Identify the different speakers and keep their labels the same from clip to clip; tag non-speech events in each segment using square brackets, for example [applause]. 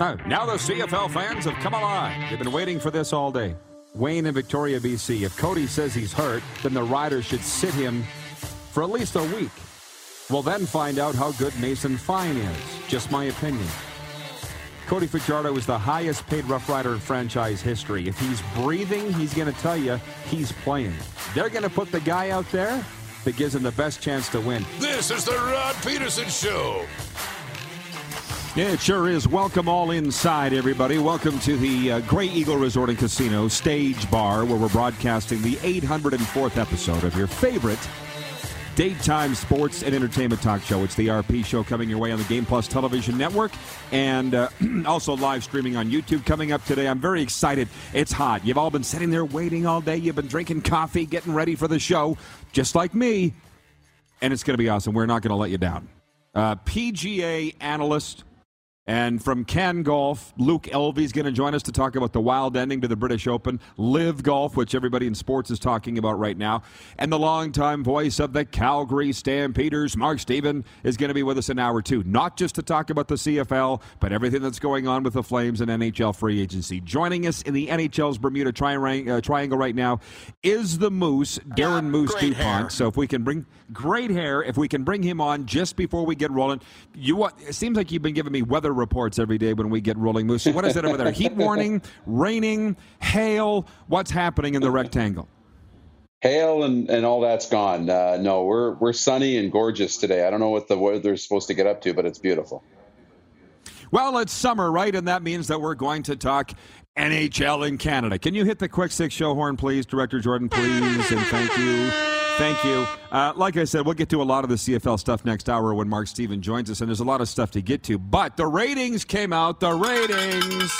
Speaker 1: Now the CFL fans have come alive. They've been waiting for this all day. Wayne in Victoria, BC. If Cody says he's hurt, then the Riders should sit him for at least a week. We'll then find out how good Mason Fine is. Just my opinion. Cody Fajardo is the highest paid Rough Rider in franchise history. If he's breathing, he's going to tell you he's playing. They're going to put the guy out there that gives him the best chance to win.
Speaker 2: This is the Rod Pedersen Show.
Speaker 1: Yeah, it sure is. Welcome all inside, everybody. Welcome to the uh, Grey Eagle Resort and Casino Stage Bar, where we're broadcasting the 804th episode of your favorite daytime sports and entertainment talk show. It's the RP show coming your way on the Game Plus television network and uh, [clears throat] also live streaming on YouTube coming up today. I'm very excited. It's hot. You've all been sitting there waiting all day. You've been drinking coffee, getting ready for the show, just like me. And it's going to be awesome. We're not going to let you down. Uh, PGA analyst and from Ken Golf, Luke Elvy is going to join us to talk about the wild ending to the British Open, LIV Golf, which everybody in sports is talking about right now, and the longtime voice of the Calgary Stampeders, Mark Stephen, is going to be with us an hour too, not just to talk about the CFL, but everything that's going on with the Flames and NHL free agency. Joining us in the NHL's Bermuda tri- uh, Triangle right now is the Moose, Darren Moose Dupont.
Speaker 2: hair.
Speaker 1: So if we can bring great hair, if we can bring him on just before we get rolling, you what? It seems like you've been giving me weather reports every day when we get rolling. Moose, what is it over there? Heat warning, raining, hail. What's happening in the rectangle?
Speaker 3: hail and, and all that's gone. Uh, no, we're we're sunny and gorgeous today. I don't know what the weather's supposed to get up to, but it's beautiful.
Speaker 1: Well, it's summer, right? And that means that we're going to talk NHL in Canada. Can you hit the quick six show horn, please, Director Jordan, please? And thank you. Thank you. Uh, like I said, we'll get to a lot of the CFL stuff next hour when Mark Stephen joins us, and there's a lot of stuff to get to. But the ratings came out. The ratings.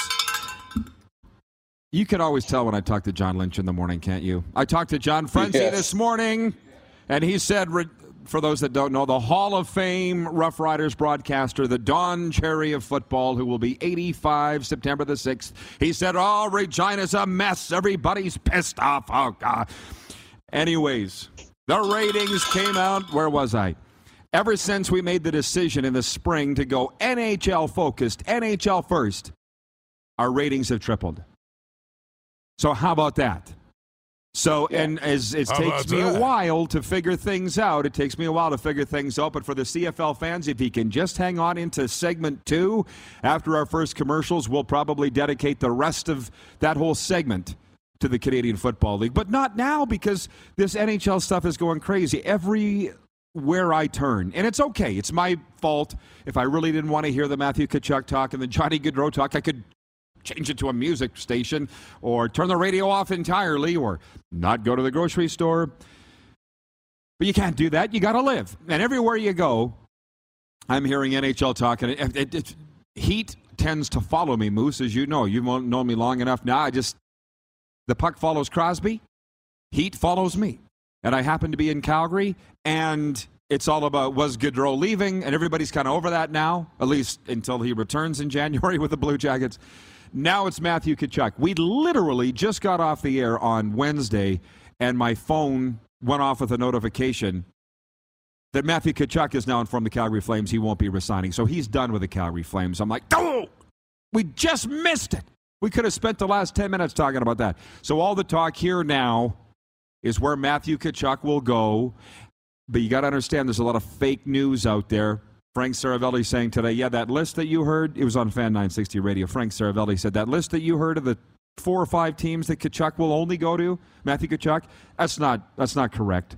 Speaker 1: You can always tell when I talk to John Lynch in the morning, can't you? I talked to John Frenzy
Speaker 3: Yes.
Speaker 1: this morning, and he said, for those that don't know, the Hall of Fame Rough Riders broadcaster, the Don Cherry of football, who will be 85 September the 6th, he said, Oh, Regina's a mess. Everybody's pissed off. Oh, God. Anyways, the ratings came out. Where was I? Ever since we made the decision in the spring to go NHL focused, NHL first, our ratings have tripled. So how about that? So, and as it
Speaker 2: How
Speaker 1: takes me a while to figure things out, it takes me a while to figure things out. But for the CFL fans, if you can just hang on into segment two, after our first commercials, we'll probably dedicate the rest of that whole segment to the Canadian Football League. But not now because this NHL stuff is going crazy. Everywhere I turn, and it's okay. It's my fault. If I really didn't want to hear the Matthew Tkachuk talk and the Johnny Gaudreau talk, I could change it to a music station or turn the radio off entirely or not go to the grocery store. But you can't do that. You got to live. And everywhere you go, I'm hearing NHL talk. And it, it, it, heat tends to follow me, Moose, as you know. You've known me long enough now. I just, the puck follows Crosby, heat follows me. And I happen to be in Calgary, and it's all about was Gaudreau leaving, and everybody's kind of over that now, at least until he returns in [laughs] January with the Blue Jackets. Now it's Matthew Tkachuk. We literally just got off the air on Wednesday, and my phone went off with a notification that Matthew Tkachuk is now informed the Calgary Flames he won't be resigning. So he's done with the Calgary Flames. I'm like, oh, we just missed it. We could have spent the last 10 minutes talking about that. So all the talk here now is where Matthew Tkachuk will go. But you got to understand there's a lot of fake news out there. Frank Seravalli saying today, yeah, that list that you heard, it was on Fan 960 Radio. Frank Seravalli said that list that you heard of the four or five teams that Tkachuk will only go to, Matthew Tkachuk, that's not that's not correct.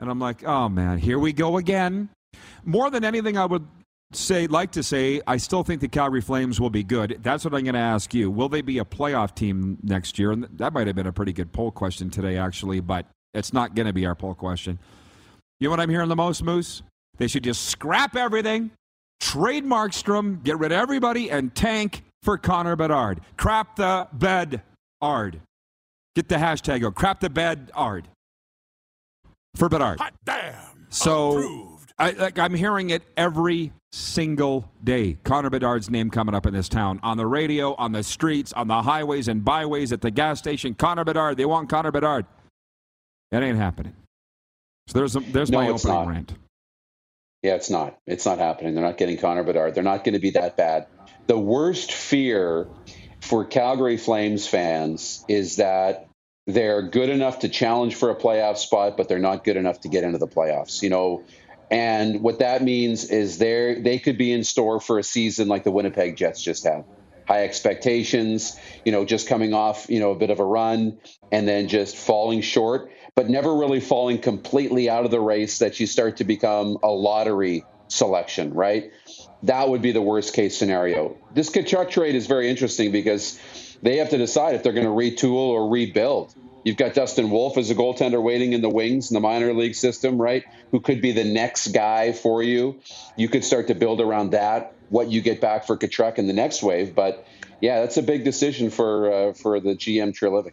Speaker 1: And I'm like, oh man, here we go again. More than anything, I would say, like to say, I still think the Calgary Flames will be good. That's what I'm going to ask you. Will they be a playoff team next year? And that might have been a pretty good poll question today, actually, but it's not going to be our poll question. You know what I'm hearing the most, Moose? They should just scrap everything Trade Markstrom, get rid of everybody, and tank for Connor Bedard. Crap the bed ard. Get the hashtag out. Crap the bed ard. For Bedard.
Speaker 2: Hot damn.
Speaker 1: So
Speaker 2: Approved.
Speaker 1: I, like, I'm hearing it every single day. Connor Bedard's name coming up in this town on the radio, on the streets, on the highways and byways, at the gas station. Connor Bedard. They want Connor Bedard. That ain't happening. So there's a, there's
Speaker 3: No,
Speaker 1: my opening
Speaker 3: not.
Speaker 1: rant.
Speaker 3: Yeah, it's not. It's not happening. They're not getting Connor Bedard. They're not going to be that bad. The worst fear for Calgary Flames fans is that they're good enough to challenge for a playoff spot, but they're not good enough to get into the playoffs. You know, and what that means is they they could be in store for a season like the Winnipeg Jets just had. High expectations, you know, just coming off, you know, a bit of a run and then just falling short, but never really falling completely out of the race that you start to become a lottery selection, right? That would be the worst case scenario. This Tkachuk trade is very interesting because they have to decide if they're going to retool or rebuild. You've got Dustin Wolf as a goaltender waiting in the wings in the minor league system, right? Who could be the next guy for you. You could start to build around that, what you get back for Tkachuk in the next wave. But yeah, that's a big decision for uh, for the GM Treliving.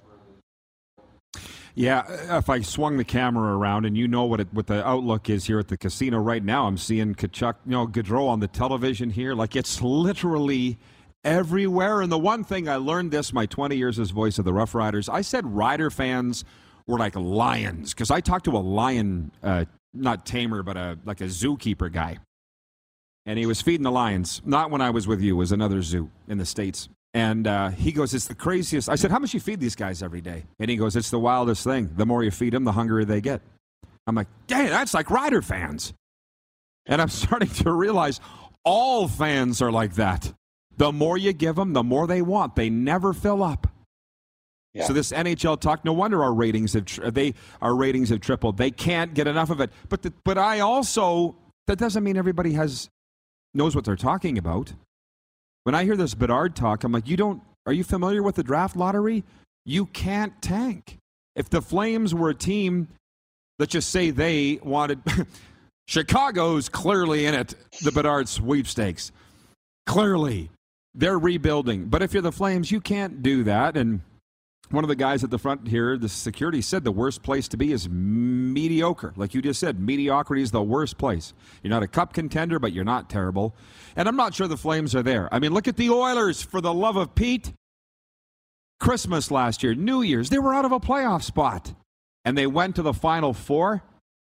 Speaker 1: Yeah, if I swung the camera around and you know what it, what the outlook is here at the casino right now, I'm seeing Tkachuk, you know, Gaudreau on the television here. Like it's literally everywhere. And the one thing I learned this my 20 years as voice of the Rough Riders, I said Rider fans were like lions because I talked to a lion, uh, not tamer, but a like a zookeeper guy, and he was feeding the lions. Not when I was with you, was another zoo in the states. And uh, he goes, It's the craziest. I said, How much you feed these guys every day? And he goes, It's the wildest thing. The more you feed them, the hungrier they get. I'm like, Dang, that's like Rider fans. And I'm [laughs] starting to realize all fans are like that. The more you give them, the more they want. They never fill up.
Speaker 3: Yeah.
Speaker 1: So this NHL talk, no wonder our ratings have tri- they our ratings have tripled. They can't get enough of it. But the, but I also that doesn't mean everybody has knows what they're talking about. When I hear this Bedard talk, I'm like, you don't. Are you familiar with the draft lottery? You can't tank. If the Flames were a team, let's just say they wanted. [laughs] Chicago's clearly in it. The Bedard sweepstakes, clearly, they're rebuilding. But if you're the Flames, you can't do that. And one of the guys at the front here, the security said the worst place to be is mediocre. Like you just said, mediocrity is the worst place. You're not a cup contender, but you're not terrible. And I'm not sure the Flames are there. I mean, look at the Oilers for the love of Pete. Christmas last year, New Year's, they were out of a playoff spot. And they went to the Final Four,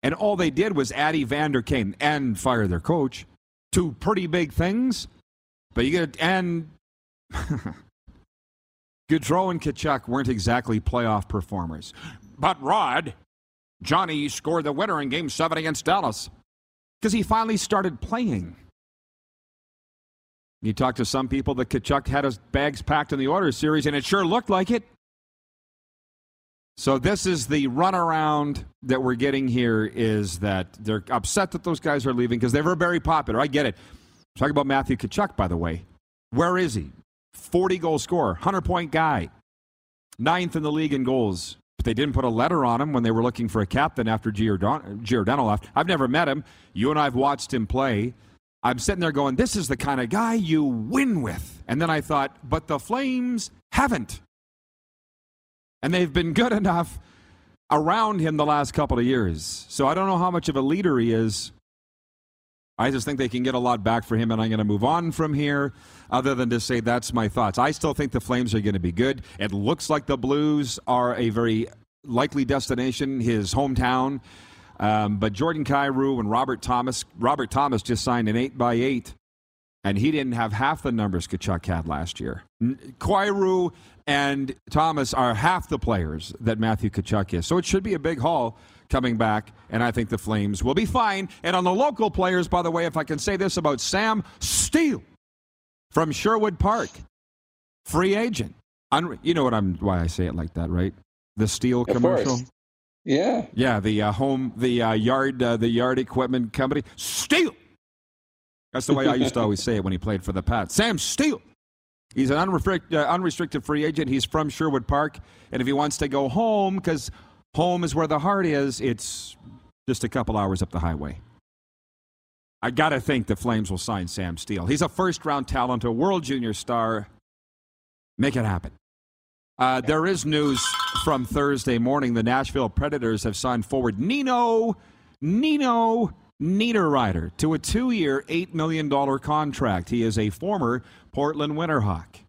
Speaker 1: and all they did was add Evander Kane and fire their coach. Two pretty big things. But you get, and [laughs] Gaudreau and Tkachuk weren't exactly playoff performers. But Rod, Johnny scored the winner in Game 7 against Dallas because he finally started playing. You talk to some people that Tkachuk had his bags packed in the order series, and it sure looked like it. So this is the runaround that we're getting here is that they're upset that those guys are leaving because they were very popular. I get it. Talk about Matthew Tkachuk, by the way. Where is he? 40 goal scorer, 100 point guy, ninth in the league in goals. But they didn't put a letter on him when they were looking for a captain after Giordano, Giordano left. I've never met him. You and I have watched him play. I'm sitting there going, this is the kind of guy you win with. And then I thought, but the Flames haven't. And they've been good [laughs] enough around him the last couple of years. So I don't know how much of a leader he is. I just think they can get a lot back for him, and I'm going to move on from here, other than to say that's my thoughts. I still think the Flames are going to be good. It looks like the Blues are a very likely destination, his hometown. Um, but Jordan Kyrou and Robert Thomas, Robert Thomas just signed an 8 by 8 and he didn't have half the numbers Tkachuk had last year. Kyrou and Thomas are half the players that Matthew Tkachuk is. So it should be a big haul coming back, and I think the Flames will be fine. And on the local players, by the way, if I can say this about Sam Steel from Sherwood Park, free agent. Un- you know what I'm why I say it like that, right? The
Speaker 3: Stihl
Speaker 1: commercial.
Speaker 3: course. Yeah.
Speaker 1: Yeah, the uh, home, the uh, yard, uh, the yard equipment company, Steele. That's the way I used to always say it when he played for the Pats. Sam Steel. He's an uh, unrestricted free agent. He's from Sherwood Park, and if he wants to go home, because home is where the heart is, it's just a couple hours up the highway. I got to think the Flames will sign Sam Steel. He's a first round talent, a world junior star. Make it happen. Uh, there is news from Thursday morning. The Nashville Predators have signed forward Nino, Nino Niederreiter to a two year, $8 million contract. He is a former Portland Winterhawk.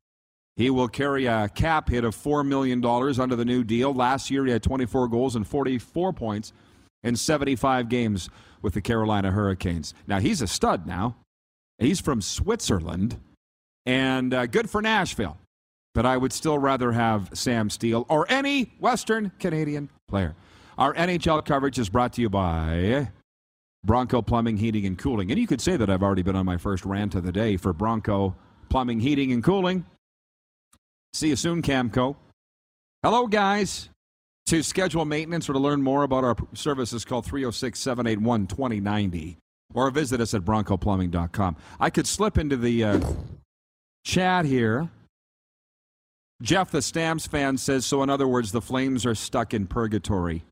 Speaker 1: He will carry a cap hit of $4 million under the new deal. Last year, he had 24 goals and 44 points in 75 games with the Carolina Hurricanes. Now, he's a stud now. He's from Switzerland and uh, good for Nashville. But I would still rather have Sam Steel or any Western Canadian player. Our NHL coverage is brought to you by Bronco Plumbing, Heating, and Cooling. And you could say that I've already been on my first rant of the day for Bronco Plumbing, Heating, and Cooling. See you soon, Camco. Hello, guys. To schedule maintenance or to learn more about our services, call 306 781 2090 or visit us at broncoplumbing.com. I could slip into the uh, chat here. Jeff, the Stamps fan, says so. In other words, the Flames are stuck in purgatory.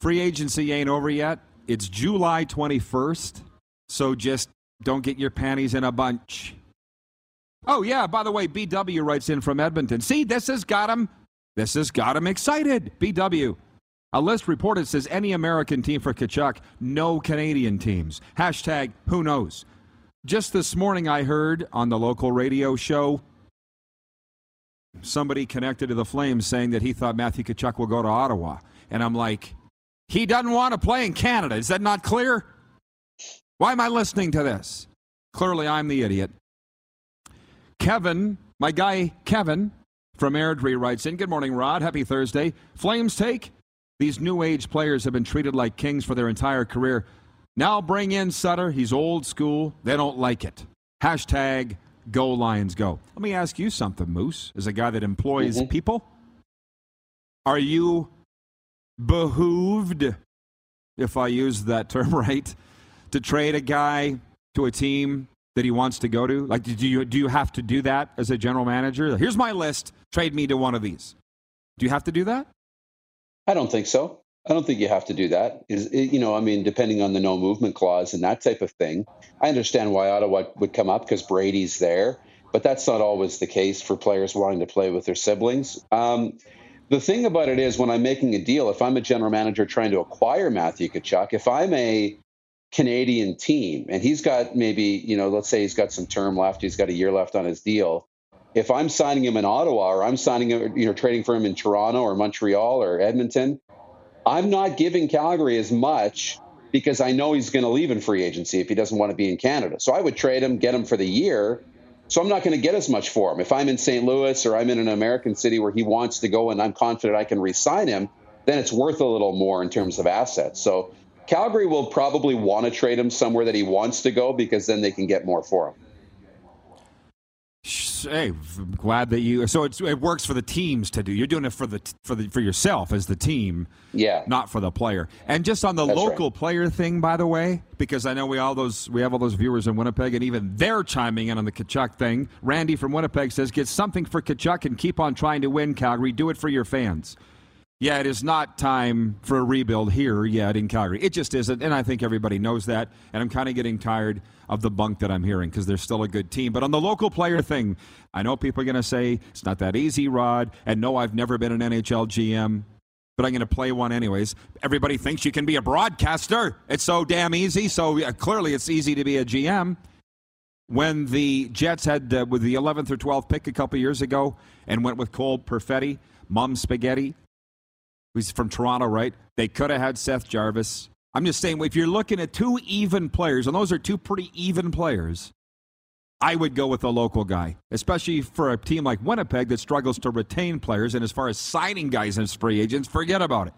Speaker 1: Free agency ain't over yet. It's July 21st, so just don't get your panties in a bunch. Oh, yeah, by the way, BW writes in from Edmonton. See, this has got him this has got him excited. BW. A list reported says any American team for Tkachuk, no Canadian teams. Hashtag who knows. Just this morning, I heard on the local radio show somebody connected to the Flames saying that he thought Matthew Tkachuk will go to Ottawa. And I'm like, he doesn't want to play in Canada. Is that not clear? Why am I listening to this? Clearly, I'm the idiot. Kevin, my guy Kevin, from Airdrie writes in Good morning, Rod. Happy Thursday. Flames take. These new age players have been treated like kings for their entire career. Now bring in Sutter. He's old school. They don't like it. Hashtag go Lions go. Let me ask you something, Moose, as a guy that employs mm-hmm. people. Are you behooved, if I use that term [laughs] right, to trade a guy to a team that he wants to go to? Like, do you, do you have to do that as a general manager? Here's my list. Trade me to one of these. Do you have to do that?
Speaker 3: I don't think so. I don't think you have to do that. Is you know, I mean, depending on the no movement clause and that type of thing. I understand why Ottawa would come up because Brady's there, but that's not always the case for players wanting to play with their siblings. Um, the thing about it is, when I'm making a deal, if I'm a general manager trying to acquire Matthew Tkachuk, if I'm a Canadian team, and he's got maybe, you know, let's say he's got some term left, he's got a year left on his deal. If I'm signing him in Ottawa or I'm signing him, you know, trading for him in Toronto or Montreal or Edmonton, I'm not giving Calgary as much because I know he's going to leave in free agency if he doesn't want to be in Canada. So I would trade him, get him for the year. So I'm not going to get as much for him. If I'm in St. Louis or I'm in an American city where he wants to go and I'm confident I can re-sign him, then it's worth a little more in terms of assets. So Calgary will probably want to trade him somewhere that he wants to go because then they can get more for him.
Speaker 1: Hey, I'm glad that you. So it works for the teams to do. You're doing it for the for the for yourself as the team,
Speaker 3: yeah,
Speaker 1: not for the player. And just on the That's local right. player thing, by the way, because I know we all those we have all those viewers in Winnipeg, and even they're chiming in on the Tkachuk thing. Randy from Winnipeg says, "Get something for Tkachuk and keep on trying to win, Calgary. Do it for your fans." Yeah, it is not time for a rebuild here yet in Calgary. It just isn't, and I think everybody knows that. And I'm kind of getting tired of the bunk that I'm hearing because they're still a good team. But on the local player thing, I know people are going to say it's not that easy, Rod. And no, I've never been an NHL GM, but I'm going to play one anyways. Everybody thinks you can be a broadcaster. It's so damn easy. So uh, clearly, it's easy to be a GM. When the Jets had uh, with the 11th or 12th pick a couple years ago and went with Cole Perfetti, Mom Spaghetti who's from Toronto, right? They could have had Seth Jarvis. I'm just saying, if you're looking at two even players, and those are two pretty even players, I would go with a local guy, especially for a team like Winnipeg that struggles to retain players. And as far as signing guys as free agents, forget about it.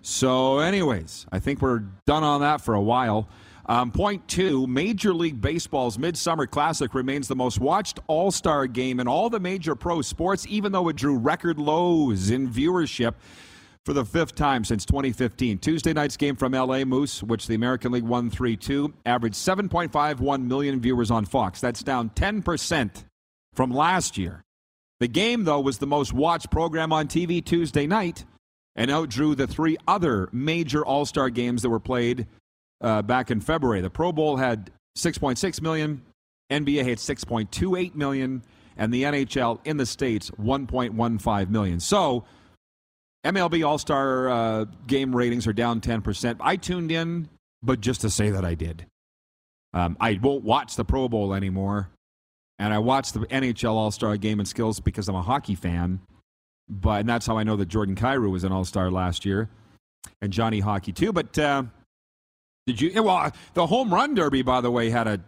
Speaker 1: So, anyways, I think we're done on that for a while. Um, point two Major League Baseball's Midsummer Classic remains the most watched all star game in all the major pro sports, even though it drew record lows in viewership for the fifth time since 2015. Tuesday night's game from LA Moose, which the American League won 3 2, averaged 7.51 million viewers on Fox. That's down 10% from last year. The game, though, was the most watched program on TV Tuesday night and outdrew the three other major All Star games that were played uh, back in February. The Pro Bowl had 6.6 million, NBA had 6.28 million, and the NHL in the States 1.15 million. So MLB All Star uh, game ratings are down 10%. I tuned in, but just to say that I did. Um, I won't watch the Pro Bowl anymore. And I watched the NHL All Star game and skills because I'm a hockey fan. But and that's how I know that Jordan Kyrou was an All Star last year, and Johnny Hockey too. But uh, did you? Well, the home run derby, by the way, had a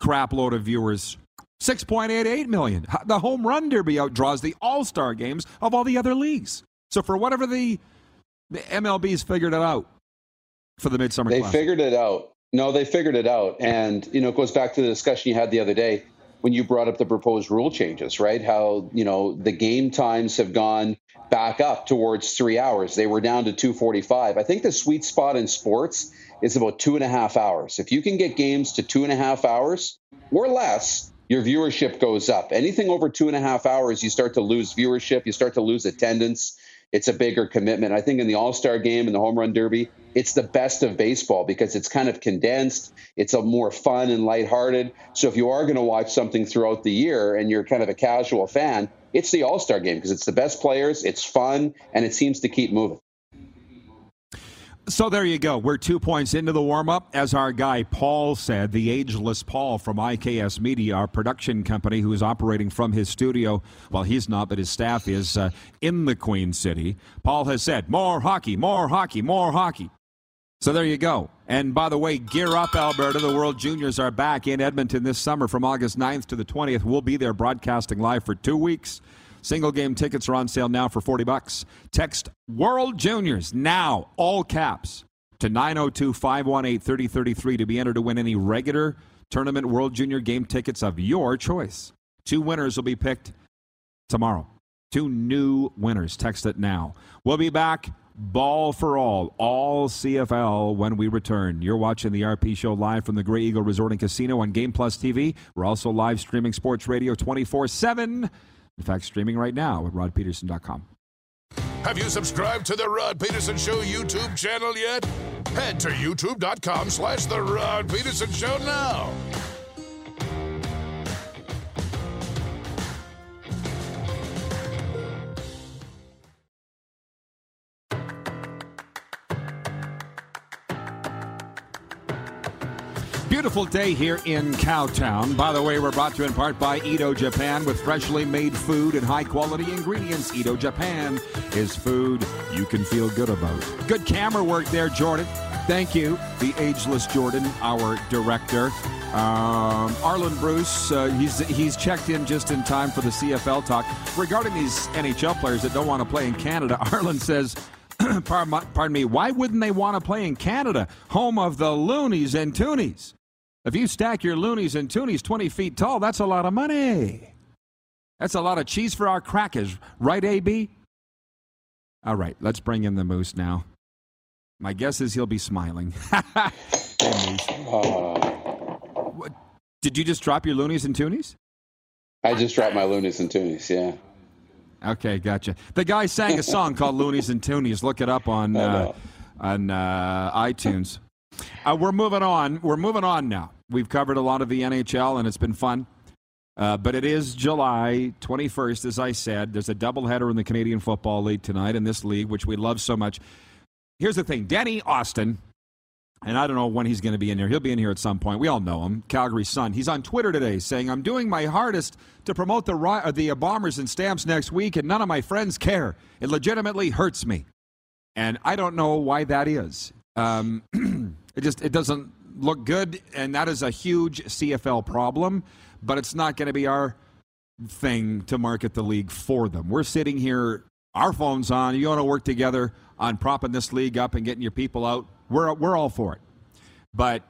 Speaker 1: crap load of viewers. 6.88 million. The home run derby outdraws the All Star games of all the other leagues. So for whatever the the MLB's figured it out for the midsummer.
Speaker 3: They
Speaker 1: Classic.
Speaker 3: figured it out. No, they figured it out, and you know, it goes back to the discussion you had the other day when you brought up the proposed rule changes, right? How, you know, the game times have gone back up towards three hours. They were down to 245. I think the sweet spot in sports is about two and a half hours. If you can get games to two and a half hours or less, your viewership goes up. Anything over two and a half hours, you start to lose viewership, you start to lose attendance it's a bigger commitment. I think in the All Star game and the Home Run Derby, it's the best of baseball because it's kind of condensed. It's a more fun and lighthearted. So if you are going to watch something throughout the year and you're kind of a casual fan, it's the All Star game because it's the best players, it's fun, and it seems to keep moving.
Speaker 1: So there you go. We're two points into the warm up. As our guy Paul said, the ageless Paul from IKS Media, our production company, who is operating from his studio, well, he's not, but his staff is uh, in the Queen City. Paul has said, more hockey, more hockey, more hockey. So there you go. And by the way, gear up, Alberta. The World Juniors are back in Edmonton this summer from August 9th to the 20th. We'll be there broadcasting live for two weeks. Single game tickets are on sale now for 40 bucks. Text World Juniors now, all caps, to 902 518 3033 to be entered to win any regular tournament World Junior game tickets of your choice. Two winners will be picked tomorrow. Two new winners. Text it now. We'll be back. Ball for all, all CFL when we return. You're watching the RP Show live from the Grey Eagle Resort and Casino on Game Plus TV. We're also live streaming sports radio 24 7 in fact, streaming right now at rodpedersen.com.
Speaker 2: Have you subscribed to the Rod Pedersen Show YouTube channel yet? Head to youtube.com slash the Rod Pedersen Show now.
Speaker 1: Beautiful day here in Cowtown. By the way, we're brought to you in part by Edo Japan with freshly made food and high quality ingredients. Edo Japan is food you can feel good about. Good camera work there, Jordan. Thank you, the ageless Jordan, our director. Um, Arland Bruce, uh, he's he's checked in just in time for the CFL talk regarding these NHL players that don't want to play in Canada. [laughs] Arland says. [clears throat] pardon, pardon me. Why wouldn't they want to play in Canada, home of the loonies and toonies? If you stack your loonies and toonies 20 feet tall, that's a lot of money. That's a lot of cheese for our crackers. Right, AB? All right, let's bring in the moose now. My guess is he'll be smiling. [laughs] what, did you just drop your loonies and toonies?
Speaker 3: I just dropped my loonies and toonies, yeah.
Speaker 1: Okay, gotcha. The guy sang a song called [laughs] Loonies and Toonies. Look it up on uh, on uh, iTunes. Uh, we're moving on. We're moving on now. We've covered a lot of the NHL, and it's been fun. Uh, but it is July 21st, as I said. There's a doubleheader in the Canadian Football League tonight in this league, which we love so much. Here's the thing Danny Austin, and I don't know when he's going to be in here. He'll be in here at some point. We all know him, Calgary Sun. He's on Twitter today saying, I'm doing my hardest to promote the, the Bombers and Stamps next week, and none of my friends care. It legitimately hurts me. And I don't know why that is. Um, [clears throat] it just it doesn't look good, and that is a huge CFL problem. But it's not going to be our thing to market the league for them. We're sitting here, our phones on. You want to work together on propping this league up and getting your people out. We're we're all for it, but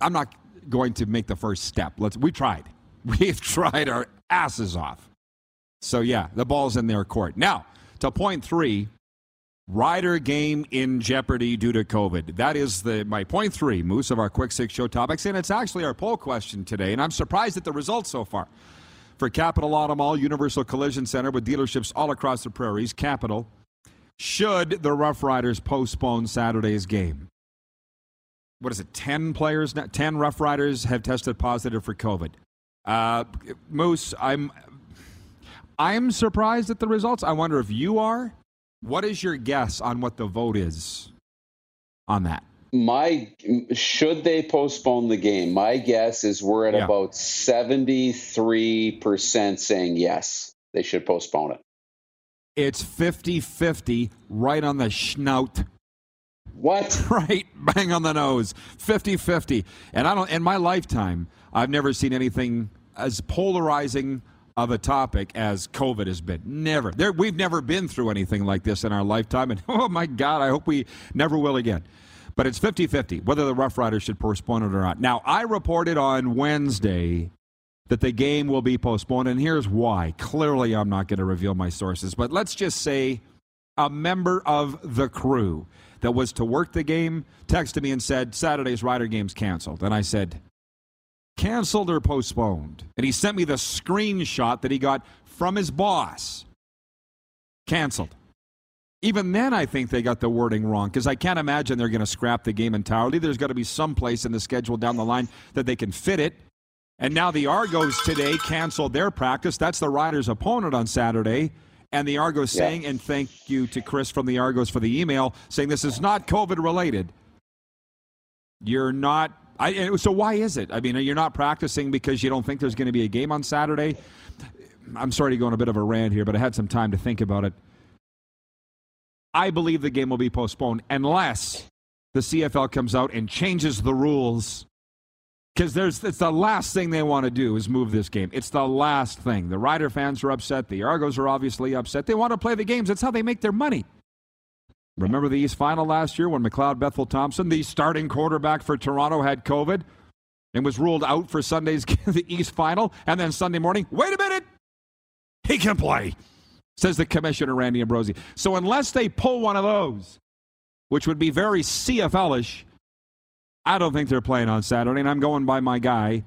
Speaker 1: I'm not going to make the first step. Let's. We tried. [laughs] We've tried our asses off. So yeah, the ball's in their court now. To point three, Rider game in jeopardy due to COVID. That is the my point three, Moose, of our quick six show topics. And it's actually our poll question today. And I'm surprised at the results so far. For Capital Auto Mall, Universal Collision Center with dealerships all across the prairies, Capital, should the Rough Riders postpone Saturday's game? what is it, 10 players, 10 Rough Riders have tested positive for COVID. Uh, Moose, I'm, I'm surprised at the results. I wonder if you are. What is your guess on what the vote is on that?
Speaker 3: My should they postpone the game? My guess is we're at yeah. about 73% saying yes, they should postpone it.
Speaker 1: It's 50-50 right on the schnout.
Speaker 3: What? [laughs]
Speaker 1: Right, bang on the nose. 50-50. And I don't in my lifetime, I've never seen anything as polarizing of a topic as COVID has been. Never. There, we've never been through anything like this in our lifetime. And [laughs] oh my God, I hope we never will again. But it's 50 50 whether the Rough Riders should postpone it or not. Now, I reported on Wednesday that the game will be postponed, and here's why. Clearly, I'm not going to reveal my sources, but let's just say a member of the crew that was to work the game texted me and said, Saturday's Rider game's canceled. And I said, canceled or postponed. And he sent me the screenshot that he got from his boss. Canceled. Even then, I think they got the wording wrong because I can't imagine they're going to scrap the game entirely. There's got to be some place in the schedule down the line that they can fit it. And now the Argos today canceled their practice. That's the Riders' opponent on Saturday. And the Argos yeah. saying, and thank you to Chris from the Argos for the email, saying this is not COVID related. You're not I, eh, so why is it? I mean, uh, you're not practicing because you don't think there's going to be a game on Saturday. I'm sorry to go on a bit of a rant here, but I had some time to think about it. I believe the game will be postponed unless the CFL comes out and changes the rules. Because there's it's the last thing they want to do is move this game. It's the last thing. The Rider fans are upset. The Argos are obviously upset. They want to play the games. That's how they make their money. Remember the East Final last year when McLeod Bethel Thompson, the starting quarterback for Toronto, had COVID and was ruled out for Sunday's [laughs] the East Final, and then Sunday morning, wait a minute, he can play, says the commissioner Randy Ambrosie. So unless they pull one of those, which would be very CFL-ish, I don't think they're playing on Saturday, and I'm going by my guy,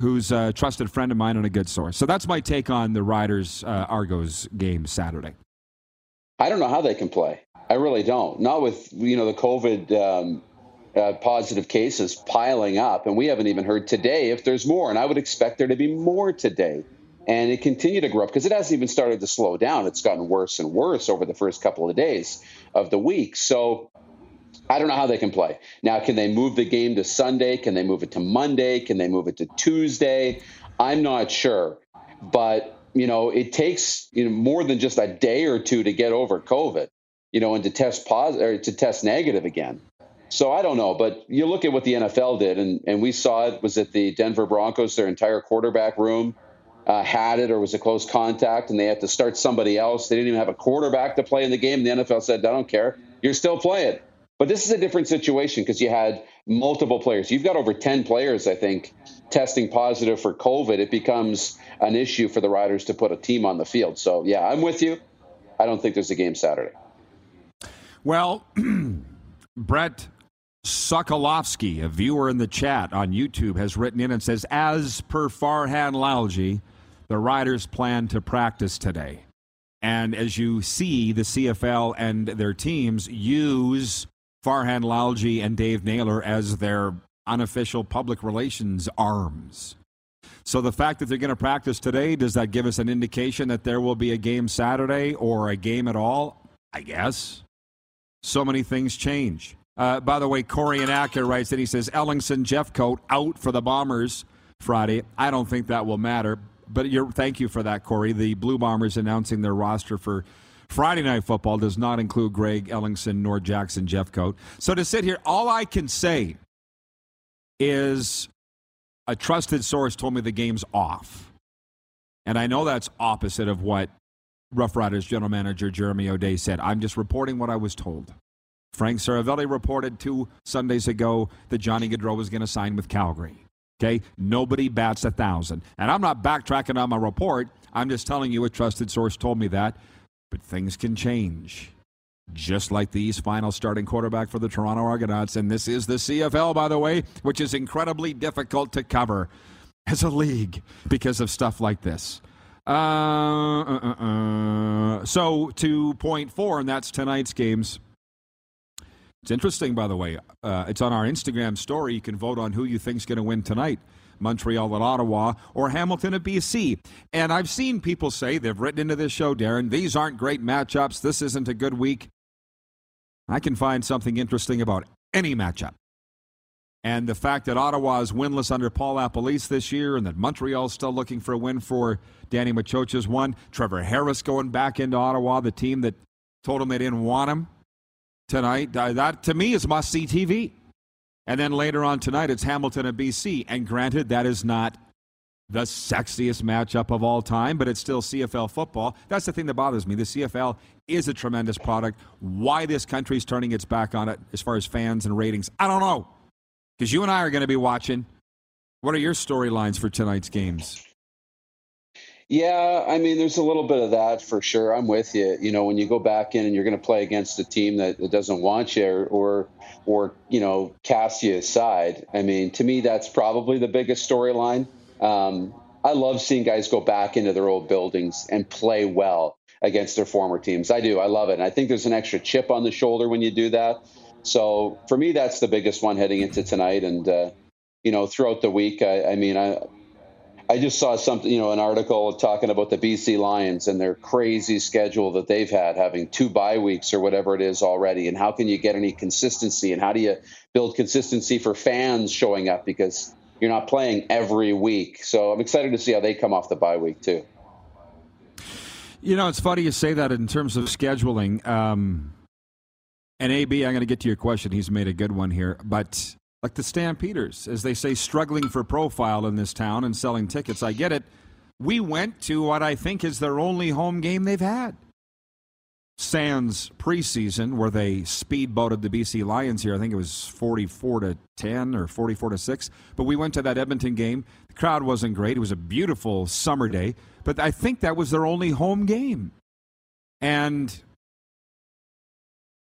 Speaker 1: who's a trusted friend of mine and a good source. So that's my take on the Riders uh, Argos game Saturday.
Speaker 3: I don't know how they can play. I really don't. Not with you know the COVID um, uh, positive cases piling up, and we haven't even heard today if there's more. And I would expect there to be more today, and it continue to grow up because it hasn't even started to slow down. It's gotten worse and worse over the first couple of days of the week. So I don't know how they can play. Now, can they move the game to Sunday? Can they move it to Monday? Can they move it to Tuesday? I'm not sure. But, you know, it takes you know, more than just a day or two to get over COVID you know, and to test positive or to test negative again. So I don't know, but you look at what the NFL did, and, and we saw it was at the Denver Broncos, their entire quarterback room uh, had it or was a close contact, and they had to start somebody else. They didn't even have a quarterback to play in the game. The NFL said, I don't care. You're still playing. But this is a different situation because you had multiple players. You've got over 10 players, I think, testing positive for COVID. It becomes an issue for the Riders to put a team on the field. So, yeah, I'm with you. I don't think there's a game Saturday.
Speaker 1: Well, [clears throat] Brett Sokolovsky, a viewer in the chat on YouTube, has written in and says, as per Farhan Lalji, the Riders plan to practice today. And as you see, the CFL and their teams use Farhan Lalji and Dave Naylor as their unofficial public relations arms. So the fact that they're going to practice today, does that give us an indication that there will be a game Saturday or a game at all? I guess so many things change. Uh, by the way, Corey Anaka writes that he says Ellingson Jeffcoat out for the Bombers Friday. I don't think that will matter, but thank you for that, Corey. The Blue Bombers announcing their roster for Friday Night Football does not include Greg Ellingson nor Jackson Jeffcoat. So to sit here, all I can say is a trusted source told me the game's off. And I know that's opposite of what Rough Riders general manager Jeremy O'Day said, I'm just reporting what I was told. Frank Seravalli reported two Sundays ago that Johnny Gaudreau was going to sign with Calgary. Okay? Nobody bats a thousand. And I'm not backtracking on my report. I'm just telling you a trusted source told me that. But things can change. Just like the East Final starting quarterback for the Toronto Argonauts. And this is the CFL, by the way, which is incredibly difficult to cover as a league because of stuff like this. Uh, uh, uh, uh, so to point four, and that's tonight's games. It's interesting, by the way. Uh, it's on our Instagram story. You can vote on who you think's going to win tonight. Montreal at Ottawa, or Hamilton at BC. And I've seen people say, they've written into this show, Darren, these aren't great matchups. This isn't a good week. I can find something interesting about any matchup. And the fact that Ottawa is winless under Paul LaPolice this year and that Montreal's still looking for a win for Danny Maciocia's one. Trevor Harris going back into Ottawa, the team that told him they didn't want him tonight. Uh, that, to me, is must-see TV. And then later on tonight, it's Hamilton and BC. And granted, that is not the sexiest matchup of all time, but it's still CFL football. That's the thing that bothers me. The CFL is a tremendous product. Why this country's turning its back on it as far as fans and ratings, I don't know. Because you and I are going to be watching. What are your storylines for tonight's games?
Speaker 3: Yeah, I mean, there's a little bit of that for sure. I'm with you. You know, when you go back in and you're going to play against a team that, that doesn't want you or, or, or, you know, cast you aside. I mean, to me, that's probably the biggest storyline. Um, I love seeing guys go back into their old buildings and play well against their former teams. I do. I love it. And I think there's an extra chip on the shoulder when you do that. So for me, that's the biggest one heading into tonight. And, uh, you know, throughout the week, I, I mean, I, I just saw something, you know, an article talking about the BC Lions and their crazy schedule that they've had, having two bye weeks or whatever it is already. And how can you get any consistency? And how do you build consistency for fans showing up because you're not playing every week? So I'm excited to see how they come off the bye week too.
Speaker 1: You know, it's funny you say that in terms of scheduling. Um, and AB, I'm going to get to your question. He's made a good one here, but like the Stampeders, as they say, struggling for profile in this town and selling tickets. I get it. We went to what I think is their only home game they've had. Sans preseason, where they speedboated the BC Lions here. I think it was 44 to 10 or 44 to 6. But we went to that Edmonton game. The crowd wasn't great. It was a beautiful summer day. But I think that was their only home game. And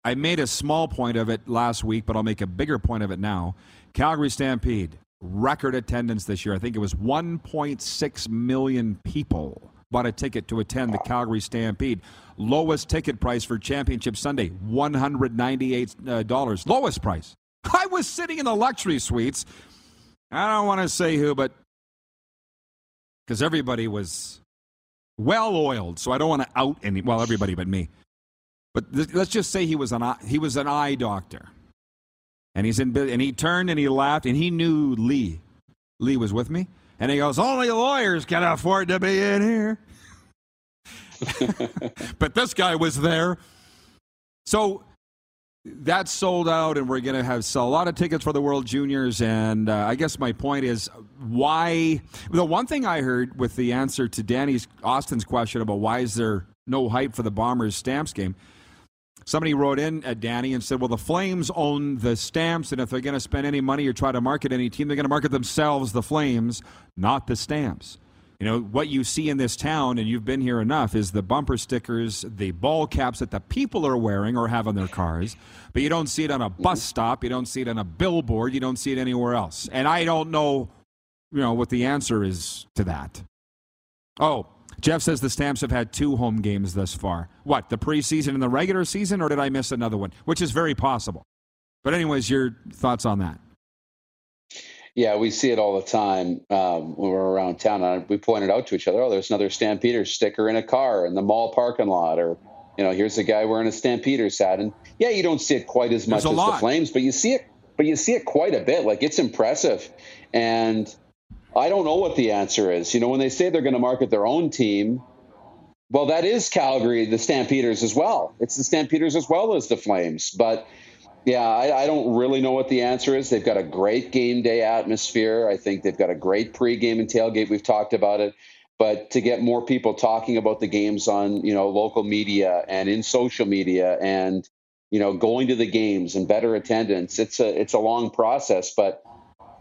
Speaker 1: I made a small point of it last week, but I'll make a bigger point of it now. Calgary Stampede, record attendance this year. I think it was 1.6 million people bought a ticket to attend the Calgary Stampede. Lowest ticket price for Championship Sunday, $198. Uh, Lowest price. [laughs] I was sitting in the luxury suites. I don't want to say who, but because everybody was well oiled, so I don't want to out any, well, everybody but me. But th- let's just say he was an eye, he was an eye doctor, and he's in and he turned and he laughed and he knew Lee. Lee was with me, and he goes, "Only lawyers can afford to be in here." [laughs] but this guy was there, so that's sold out, and we're going to have sell a lot of tickets for the World Juniors. And uh, I guess my point is why. The one thing I heard with the answer to Danny's Austin's question about why is there no hype for the Bombers Stamps game Somebody wrote in at Danny and said, well, the Flames own the stamps, and if they're going to spend any money or try to market any team, they're going to market themselves, the Flames, not the stamps. You know, what you see in this town, and you've been here enough, is the bumper stickers, the ball caps that the people are wearing or have on their cars, but you don't see it on a bus mm-hmm. stop, you don't see it on a billboard, you don't see it anywhere else. And I don't know, you know, what the answer is to that. Oh, Jeff says the Stamps have had two home games thus far. What, the preseason and the regular season, or did I miss another one? Which is very possible. But, anyways, your thoughts on that?
Speaker 3: Yeah, we see it all the time um, when we're around town. And we pointed out to each other, oh, there's another Stampeders sticker in a car in the mall parking lot. Or, you know, here's a guy wearing a Stampeders hat. And yeah, you don't see it quite as much as lot. the Flames, but you see it, but you see it quite a bit. Like it's impressive. And I don't know what the answer is. You know, when they say they're going to market their own team, well, that is Calgary, the Stampeders as well. It's the Stampeders as well as the Flames. But yeah, I, I, don't really know what the answer is. They've got a great game day atmosphere. I think they've got a great pregame and tailgate. We've talked about it. But to get more people talking about the games on, you know, local media and in social media and, you know, going to the games and better attendance, it's a it's a long process. But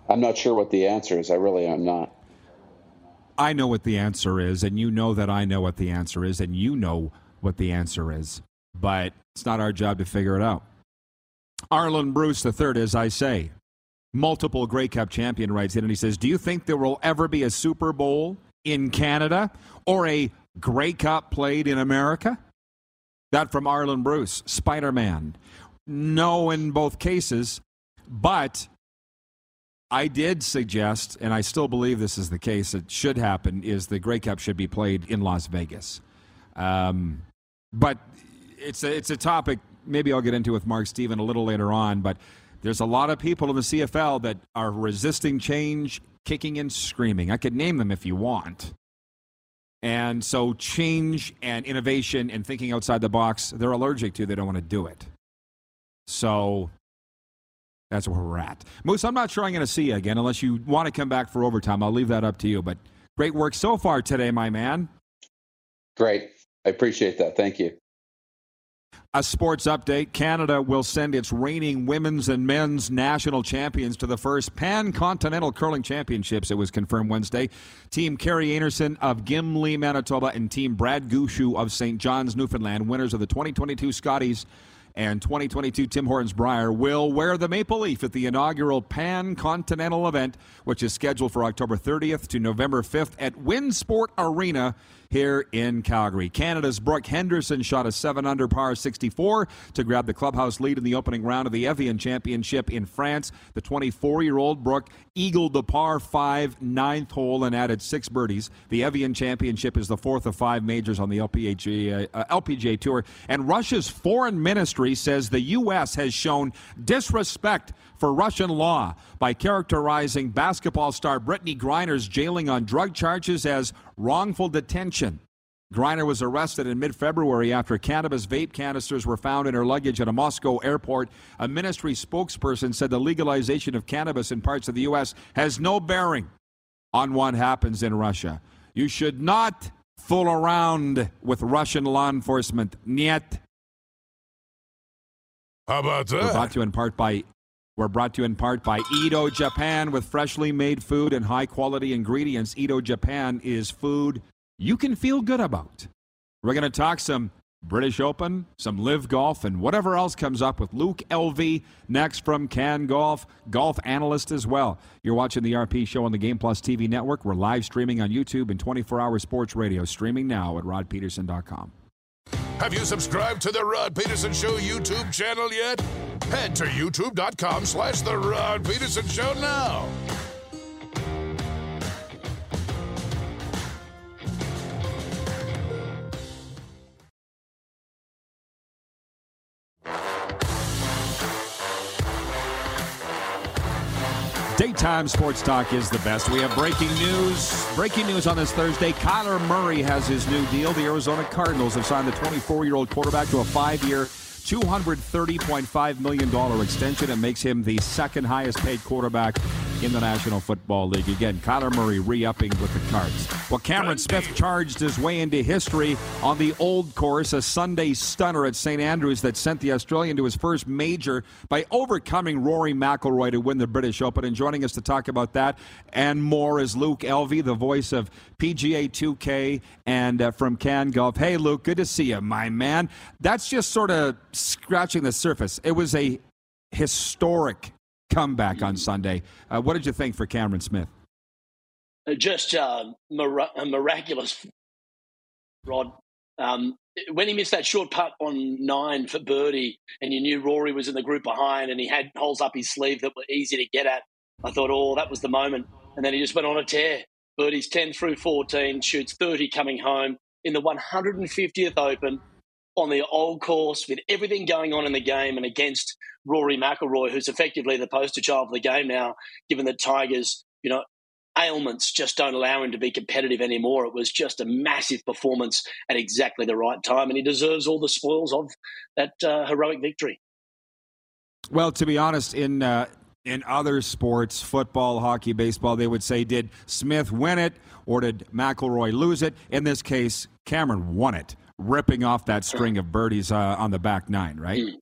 Speaker 3: I'm not sure what the answer is. I really am not.
Speaker 1: I know what the answer is, and you know that I know what the answer is, and you know what the answer is. But it's not our job to figure it out. Arland Bruce III, as I say, multiple Grey Cup champion, writes in and he says, Do you think there will ever be a Super Bowl in Canada or a Grey Cup played in America? That from Arland Bruce, Spider Man. no in both cases, but I did suggest, and I still believe this is the case, it should happen, is the Grey Cup should be played in Las Vegas. Um, but it's a, it's a topic maybe I'll get into with Mark Stephen a little later on, but there's a lot of people in the CFL that are resisting change, kicking and screaming. I could name them if you want. And so change and innovation and thinking outside the box, they're allergic to. They don't want to do it. So that's where we're at. Moose, I'm not sure I'm going to see you again unless you want to come back for overtime. I'll leave that up to you. But great work so far today, my man.
Speaker 3: Great. I appreciate that. Thank you.
Speaker 1: A sports update Canada will send its reigning women's and men's national champions to the first Pan Continental Curling Championships. It was confirmed Wednesday. Team Kerri Einarson of Gimli, Manitoba, and Team Brad Gushue of St. John's, Newfoundland, winners of the 2022 Scotties and 2022 Tim Hortons Brier will wear the maple leaf at the inaugural Pan Continental event, which is scheduled for October 30th to November 5th at Winsport Arena here in Calgary. Canada's Brooke Henderson shot a 7 under par 64 to grab the clubhouse lead in the opening round of the Evian Championship in France. The 24 year old Brooke eagled the par 5 ninth hole and added six birdies. The Evian Championship is the fourth of five majors on the LPGA, uh, LPGA Tour. And Russia's foreign ministry says the U.S. has shown disrespect for Russian law by characterizing basketball star Brittney Griner's jailing on drug charges as wrongful detention. Griner was arrested in mid February after cannabis vape canisters were found in her luggage at a Moscow airport. A ministry spokesperson said the legalization of cannabis in parts of the U.S. has no bearing on what happens in Russia. You should not fool around with Russian law enforcement. Niet.
Speaker 2: How about that?
Speaker 1: We're brought to you in part by we're brought to you in part by Edo Japan with freshly made food and high quality ingredients. Edo Japan is food you can feel good about. We're going to talk some British Open, some LIV golf, and whatever else comes up with Luke Elvy next from Can Golf, golf analyst as well. You're watching the RP show on the Game Plus TV network. We're live streaming on YouTube and 24 hour sports radio, streaming now at rodpedersen.com.
Speaker 2: Have you subscribed to the Rod Pedersen Show YouTube channel yet? Head to youtube.com slash the Rod Pedersen Show now.
Speaker 1: Daytime Sports Talk is the best. We have breaking news. Breaking news on this Thursday. Kyler Murray has his new deal. The Arizona Cardinals have signed the 24 year old quarterback to a five year, $230.5 million extension. It makes him the second highest paid quarterback in the National Football League. Again, Kyler Murray re upping with the Cards. Well, Cameron Smith charged his way into history on the old course, a Sunday stunner at St. Andrews that sent the Australian to his first major by overcoming Rory McIlroy to win the British Open. And joining us to talk about that and more is Luke Elvy, the voice of PGA 2K and uh, from Can Golf. Hey, Luke, good to see you, my man. That's just sort of scratching the surface. It was a historic comeback on Sunday. Uh, what did you think for Cameron Smith?
Speaker 4: Uh, just uh, mir- miraculous, Rod. Um, when he missed that short putt on nine for birdie, and you knew Rory was in the group behind, and he had holes up his sleeve that were easy to get at, I thought, oh, that was the moment. And then he just went on a tear. Birdies 10 through 14, shoots 30 coming home in the 150th Open on the old course with everything going on in the game and against Rory McIlroy, who's effectively the poster child of the game now, given that Tigers, you know, ailments just don't allow him to be competitive anymore. It was just a massive performance at exactly the right time, and he deserves all the spoils of that uh, heroic victory.
Speaker 1: Well, to be honest, in uh, in other sports, football, hockey, baseball, they would say, did Smith win it or did McIlroy lose it? In this case, Cameron won it, ripping off that string of birdies uh, on the back nine, right? Mm.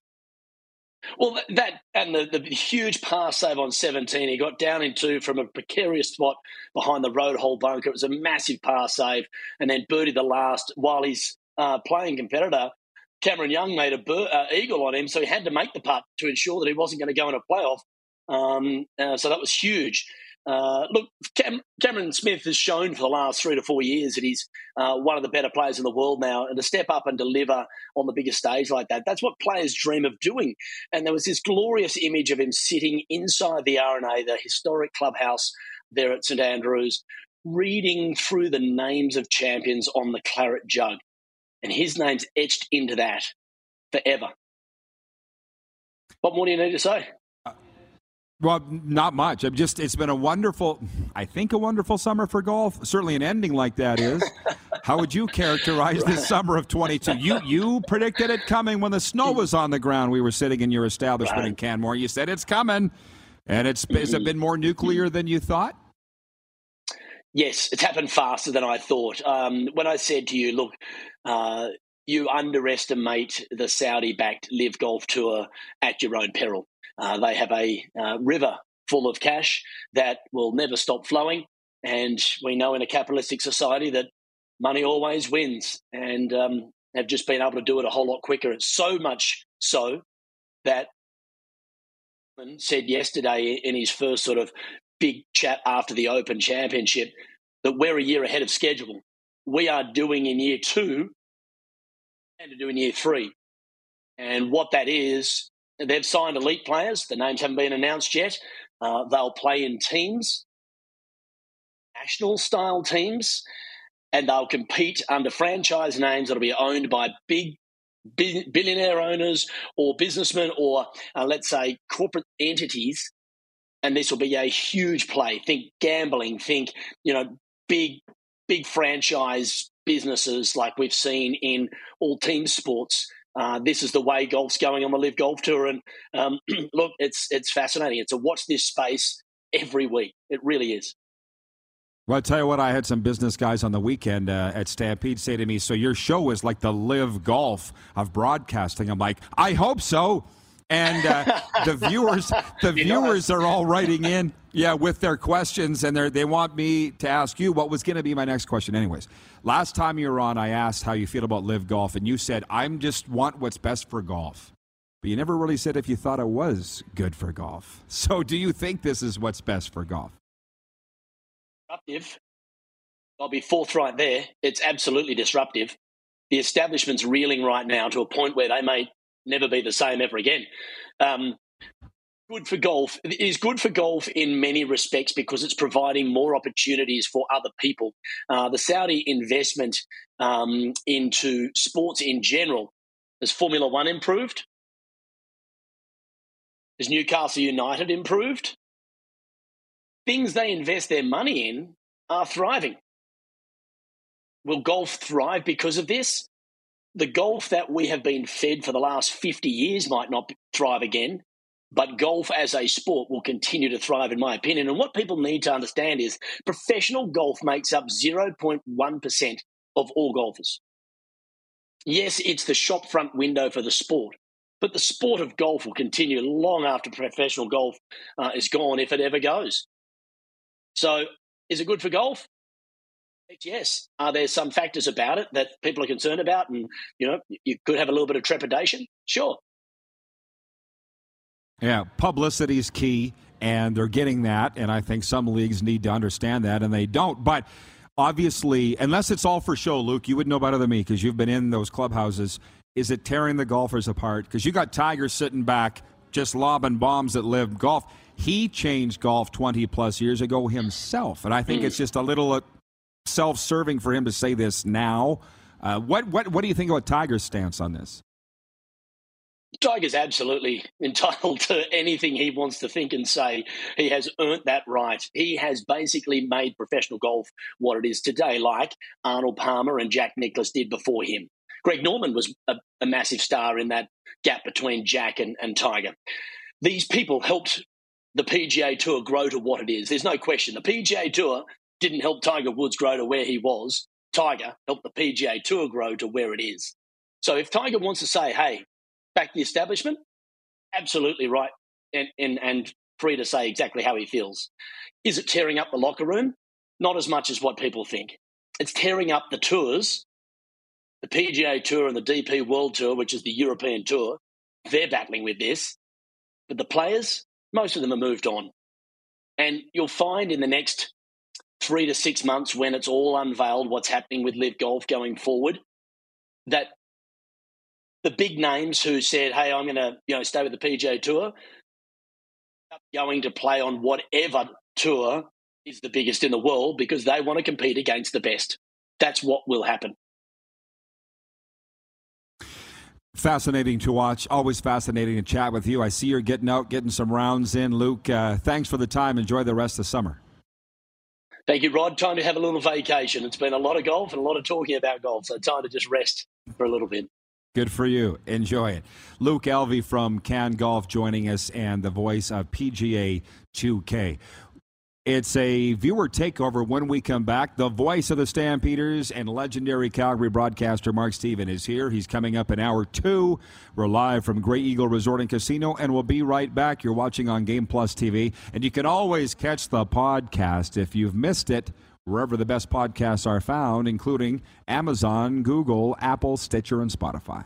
Speaker 4: Well, that and the, the huge par save on 17, he got down in two from a precarious spot behind the road hole bunker. It was a massive par save, and then birdie the last while he's uh, playing competitor. Cameron Young made a bir- uh, eagle on him, so he had to make the putt to ensure that he wasn't going to go in a playoff. Um, uh, so that was huge. Uh, look, Cam- Cameron Smith has shown for the last three to four years that he's uh, one of the better players in the world now. And to step up and deliver on the biggest stage like that, that's what players dream of doing. And there was this glorious image of him sitting inside the R&A, the historic clubhouse there at St Andrews, reading through the names of champions on the claret jug. And his name's etched into that forever. What more do you need to say?
Speaker 1: Well, not much. I'm just it's been a wonderful I think a wonderful summer for golf. Certainly an ending like that is. How would you characterize this summer of 22? You you predicted it coming when the snow was on the ground. We were sitting in your establishment right. in Canmore. You said it's coming. And it's has it been more nuclear than you thought?
Speaker 4: Yes, it's happened faster than I thought. Um, when I said to you, look, uh, you underestimate the Saudi backed LIV Golf Tour at your own peril. Uh, they have a uh, river full of cash that will never stop flowing. And we know in a capitalistic society that money always wins and um, have just been able to do it a whole lot quicker. It's so much so that said yesterday in his first sort of big chat after the Open Championship that we're a year ahead of schedule. We are doing in year two and to do in year three. And what that is, they've signed elite players. The names haven't been announced yet. Uh, they'll play in teams, national style teams, and they'll compete under franchise names that'll be owned by big billionaire owners or businessmen or, uh, let's say, corporate entities. And this will be a huge play. Think gambling, think, you know, big, big franchise businesses like we've seen in all team sports. Uh, this is the way golf's going on the LIV Golf Tour, and um, [clears throat] look, it's it's fascinating. It's a watch this space every week. It really is.
Speaker 1: Well, I tell you what, I had some business guys on the weekend uh, at Stampede say to me, "So your show is like the LIV Golf of broadcasting." I'm like, "I hope so." And uh, the [laughs] viewers the viewers are all writing in yeah with their questions and they they want me to ask you what was going to be my next question anyways. Last time you were on i asked how you feel about LIV golf and you said i'm just want what's best for golf. But you never really said if you thought it was good for golf. [laughs] So do you think this is what's best for golf?
Speaker 4: Disruptive. I'll be forthright there. It's absolutely disruptive. The establishment's reeling right now to a point where they may never be the same ever again. Um, good for golf. It is good for golf in many respects because it's providing more opportunities for other people. Uh, the Saudi investment um, into sports in general has Formula One improved? Has Newcastle United improved? Things they invest their money in are thriving. Will golf thrive because of this? The golf that we have been fed for the last 50 years might not thrive again, but golf as a sport will continue to thrive, in my opinion. And what people need to understand is professional golf makes up 0.1% of all golfers. Yes, it's the shop front window for the sport, but the sport of golf will continue long after professional golf uh, is gone, if it ever goes. So, is it good for golf? Yes. Are there some factors about it that people are concerned about and, you know, you could have a little bit of trepidation? Sure.
Speaker 1: Yeah, publicity is key, and they're getting that. And I think some leagues need to understand that, and they don't. But obviously, unless it's all for show, Luke, you would know better than me because you've been in those clubhouses. Is it tearing the golfers apart? Because you got Tiger sitting back just lobbing bombs at LIV golf. He changed golf 20 plus years ago himself. And I think mm. it's just a little self-serving for him to say this now. Uh, what what what do you think about Tiger's stance on this?
Speaker 4: Tiger's absolutely [laughs] entitled to anything he wants to think and say. He has earned that right. He has basically made professional golf what it is today, like Arnold Palmer and Jack Nicklaus did before him. Greg Norman was a, a massive star in that gap between Jack and, and Tiger. These people helped the PGA Tour grow to what it is. There's no question. The PGA Tour didn't help Tiger Woods grow to where he was. Tiger helped the PGA Tour grow to where it is. So if Tiger wants to say, hey, back the establishment, absolutely right and, and, and free to say exactly how he feels. Is it tearing up the locker room? Not as much as what people think. It's tearing up the tours, the PGA Tour and the DP World Tour, which is the European Tour. They're battling with this. But the players, most of them have moved on. And you'll find in the next three to six months when it's all unveiled what's happening with LIV Golf going forward, that the big names who said, "Hey, I'm going to you know stay with the PGA Tour," going to play on whatever tour is the biggest in the world because they want to compete against the best. That's what will happen.
Speaker 1: Fascinating to watch. Always fascinating to chat with you. I see you're getting out, getting some rounds in. Luke, uh, thanks for the time. Enjoy the rest of summer.
Speaker 4: Thank you, Rod. Time to have a little vacation. It's been a lot of golf and a lot of talking about golf, so time to just rest for a little bit.
Speaker 1: Good for you. Enjoy it. Luke Elvy from Can Golf joining us and the voice of PGA 2K. It's a viewer takeover when we come back. The voice of the Stampeders and legendary Calgary broadcaster Mark Stephen is here. He's coming up in hour two. We're live from Grey Eagle Resort and Casino, and we'll be right back. You're watching on Game Plus TV, and you can always catch the podcast if you've missed it wherever the best podcasts are found, including Amazon, Google, Apple, Stitcher, and Spotify.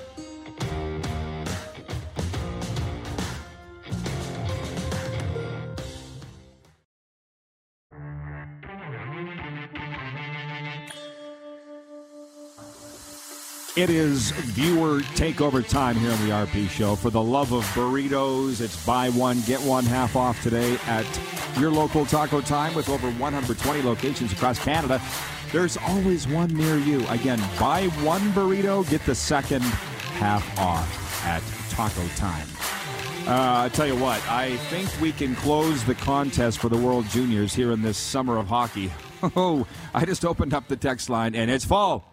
Speaker 1: It is viewer takeover time here on the RP Show. For the love of burritos, it's buy one, get one half off today at your local Taco Time with over 120 locations across Canada. There's always one near you. Again, buy one burrito, get the second half off at Taco Time. Uh, I tell you what, I think we can close the contest for the World Juniors here in this summer of hockey. [laughs] Oh, I just opened up the text line and it's full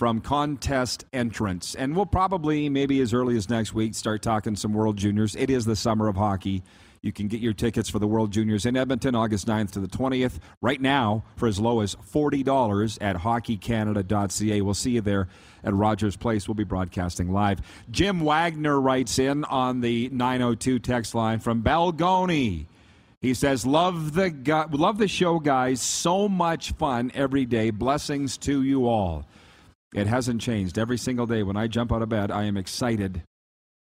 Speaker 1: from contest entrance. And we'll probably, maybe as early as next week, start talking some World Juniors. It is the summer of hockey. You can get your tickets for the World Juniors in Edmonton, August 9th to the 20th. Right now, for as low as $40 at hockeycanada.ca. We'll see you there at Rogers Place. We'll be broadcasting live. Jim Wagner writes in on the 902 text line from Balgonie. He says, "Love the gu- love the show, guys. So much fun every day. Blessings to you all." It hasn't changed. Every single day when I jump out of bed, I am excited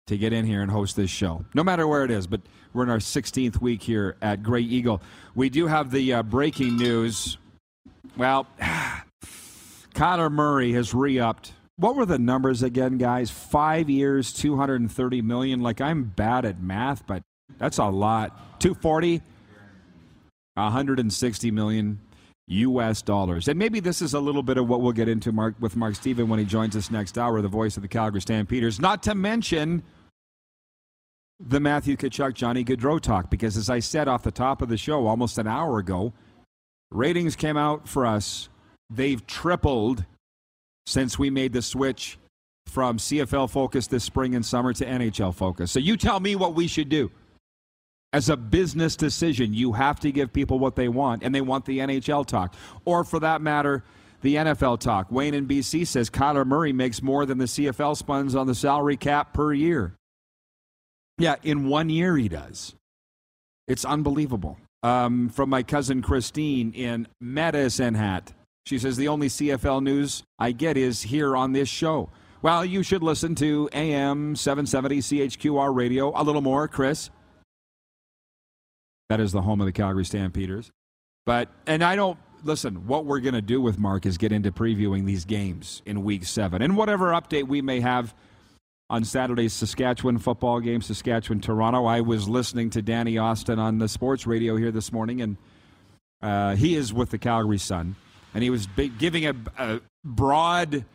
Speaker 1: to get in here and host this show, no matter where it is. But we're in our 16th week here at Grey Eagle. We do have the uh, breaking news. Well, [sighs] Kyler Murray has re upped. What were the numbers again, guys? Five years, 230 million. Like, I'm bad at math, but that's a lot. 240, 160 million U.S. dollars. And maybe this is a little bit of what we'll get into Mark, with Mark Stephen when he joins us next hour, the voice of the Calgary Stampeders. Not to mention the Matthew Tkachuk, Johnny Gaudreau talk, because as I said off the top of the show almost an hour ago, ratings came out for us. They've tripled since we made the switch from CFL focus this spring and summer to NHL focus. So you tell me what we should do as a business decision, you have to give people what they want, and they want the NHL talk. Or for that matter, the NFL talk. Wayne in BC says Kyler Murray makes more than the CFL spuns on the salary cap per year. Yeah, in one year he does. It's unbelievable. Um, from my cousin Christine in Medicine Hat. She says the only CFL news I get is here on this show. Well, you should listen to AM 770 CHQR radio a little more, Chris. That is the home of the Calgary Stampeders. But, and I don't, listen, what we're going to do with Mark is get into previewing these games in week seven. And whatever update we may have on Saturday's Saskatchewan football game, Saskatchewan Toronto. I was listening to Danny Austin on the sports radio here this morning, and uh, he is with the Calgary Sun. And he was giving a, a broad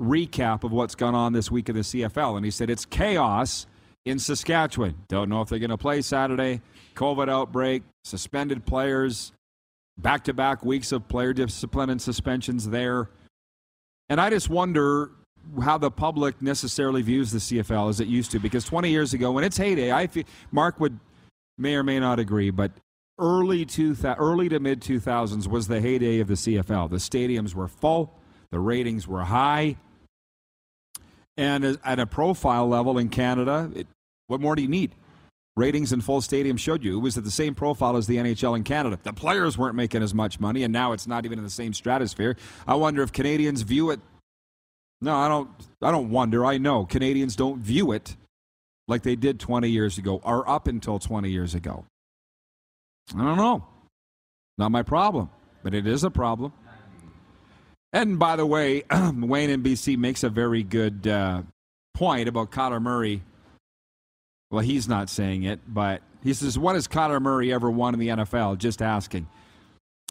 Speaker 1: recap of what's gone on this week in the CFL. And he said, It's chaos in Saskatchewan. Don't know if they're going to play Saturday. COVID outbreak, suspended players, back to back weeks of player discipline and suspensions there. And I just wonder how the public necessarily views the CFL as it used to. Because 20 years ago, when its heyday, I feel, Mark would may or may not agree, but early two early to mid 2000s was the heyday of the CFL. The stadiums were full, the ratings were high, and at a profile level in Canada, it, what more do you need? ratings in full stadium showed you. It was at the same profile as the NHL in Canada. The players weren't making as much money, and now it's not even in the same stratosphere. I wonder if Canadians view it. No, I don't. I don't wonder. I know Canadians don't view it like they did 20 years ago, or up until 20 years ago. I don't know. Not my problem, but it is a problem. And by the way, [clears throat] Wayne NBC makes a very good uh, point about Kyler Murray. Well, he's not saying it, but he says, What has Kyler Murray ever won in the NFL? Just asking.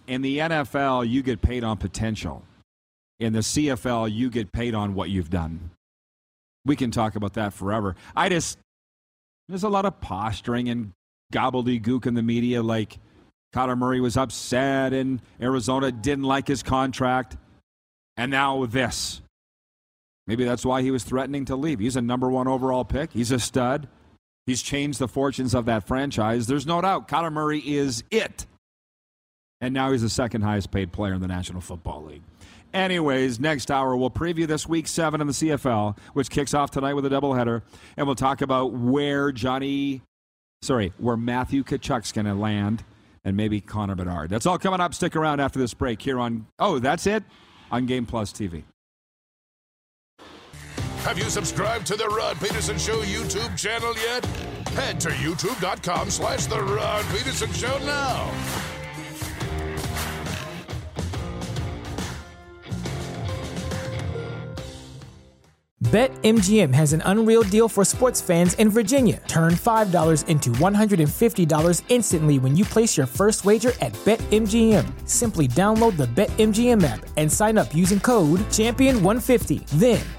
Speaker 1: In the NFL, you get paid on potential. In the CFL, you get paid on what you've done. We can talk about that forever. I just, there's a lot of posturing and gobbledygook in the media like Kyler Murray was upset and Arizona didn't like his contract. And now this. Maybe that's why he was threatening to leave. He's a number one overall pick. He's a stud. He's changed the fortunes of that franchise. There's no doubt Kyler Murray is it. And now he's the second highest paid player in the National Football League. Anyways, next hour we'll preview this week seven in the CFL, which kicks off tonight with a doubleheader, and we'll talk about where Johnny, sorry, where Matthew Tkachuk's going to land, and maybe Connor Bedard. That's all coming up. Stick around after this break here on. Oh, that's it on Game Plus TV.
Speaker 2: Have you subscribed to the Rod Pedersen Show YouTube channel yet? Head to youtube.com slash the Rod Pedersen Show now.
Speaker 5: BetMGM has an unreal deal for sports fans in Virginia. Turn $5 into $150 instantly when you place your first wager at BetMGM. Simply download the BetMGM app and sign up using code Champion150. Then,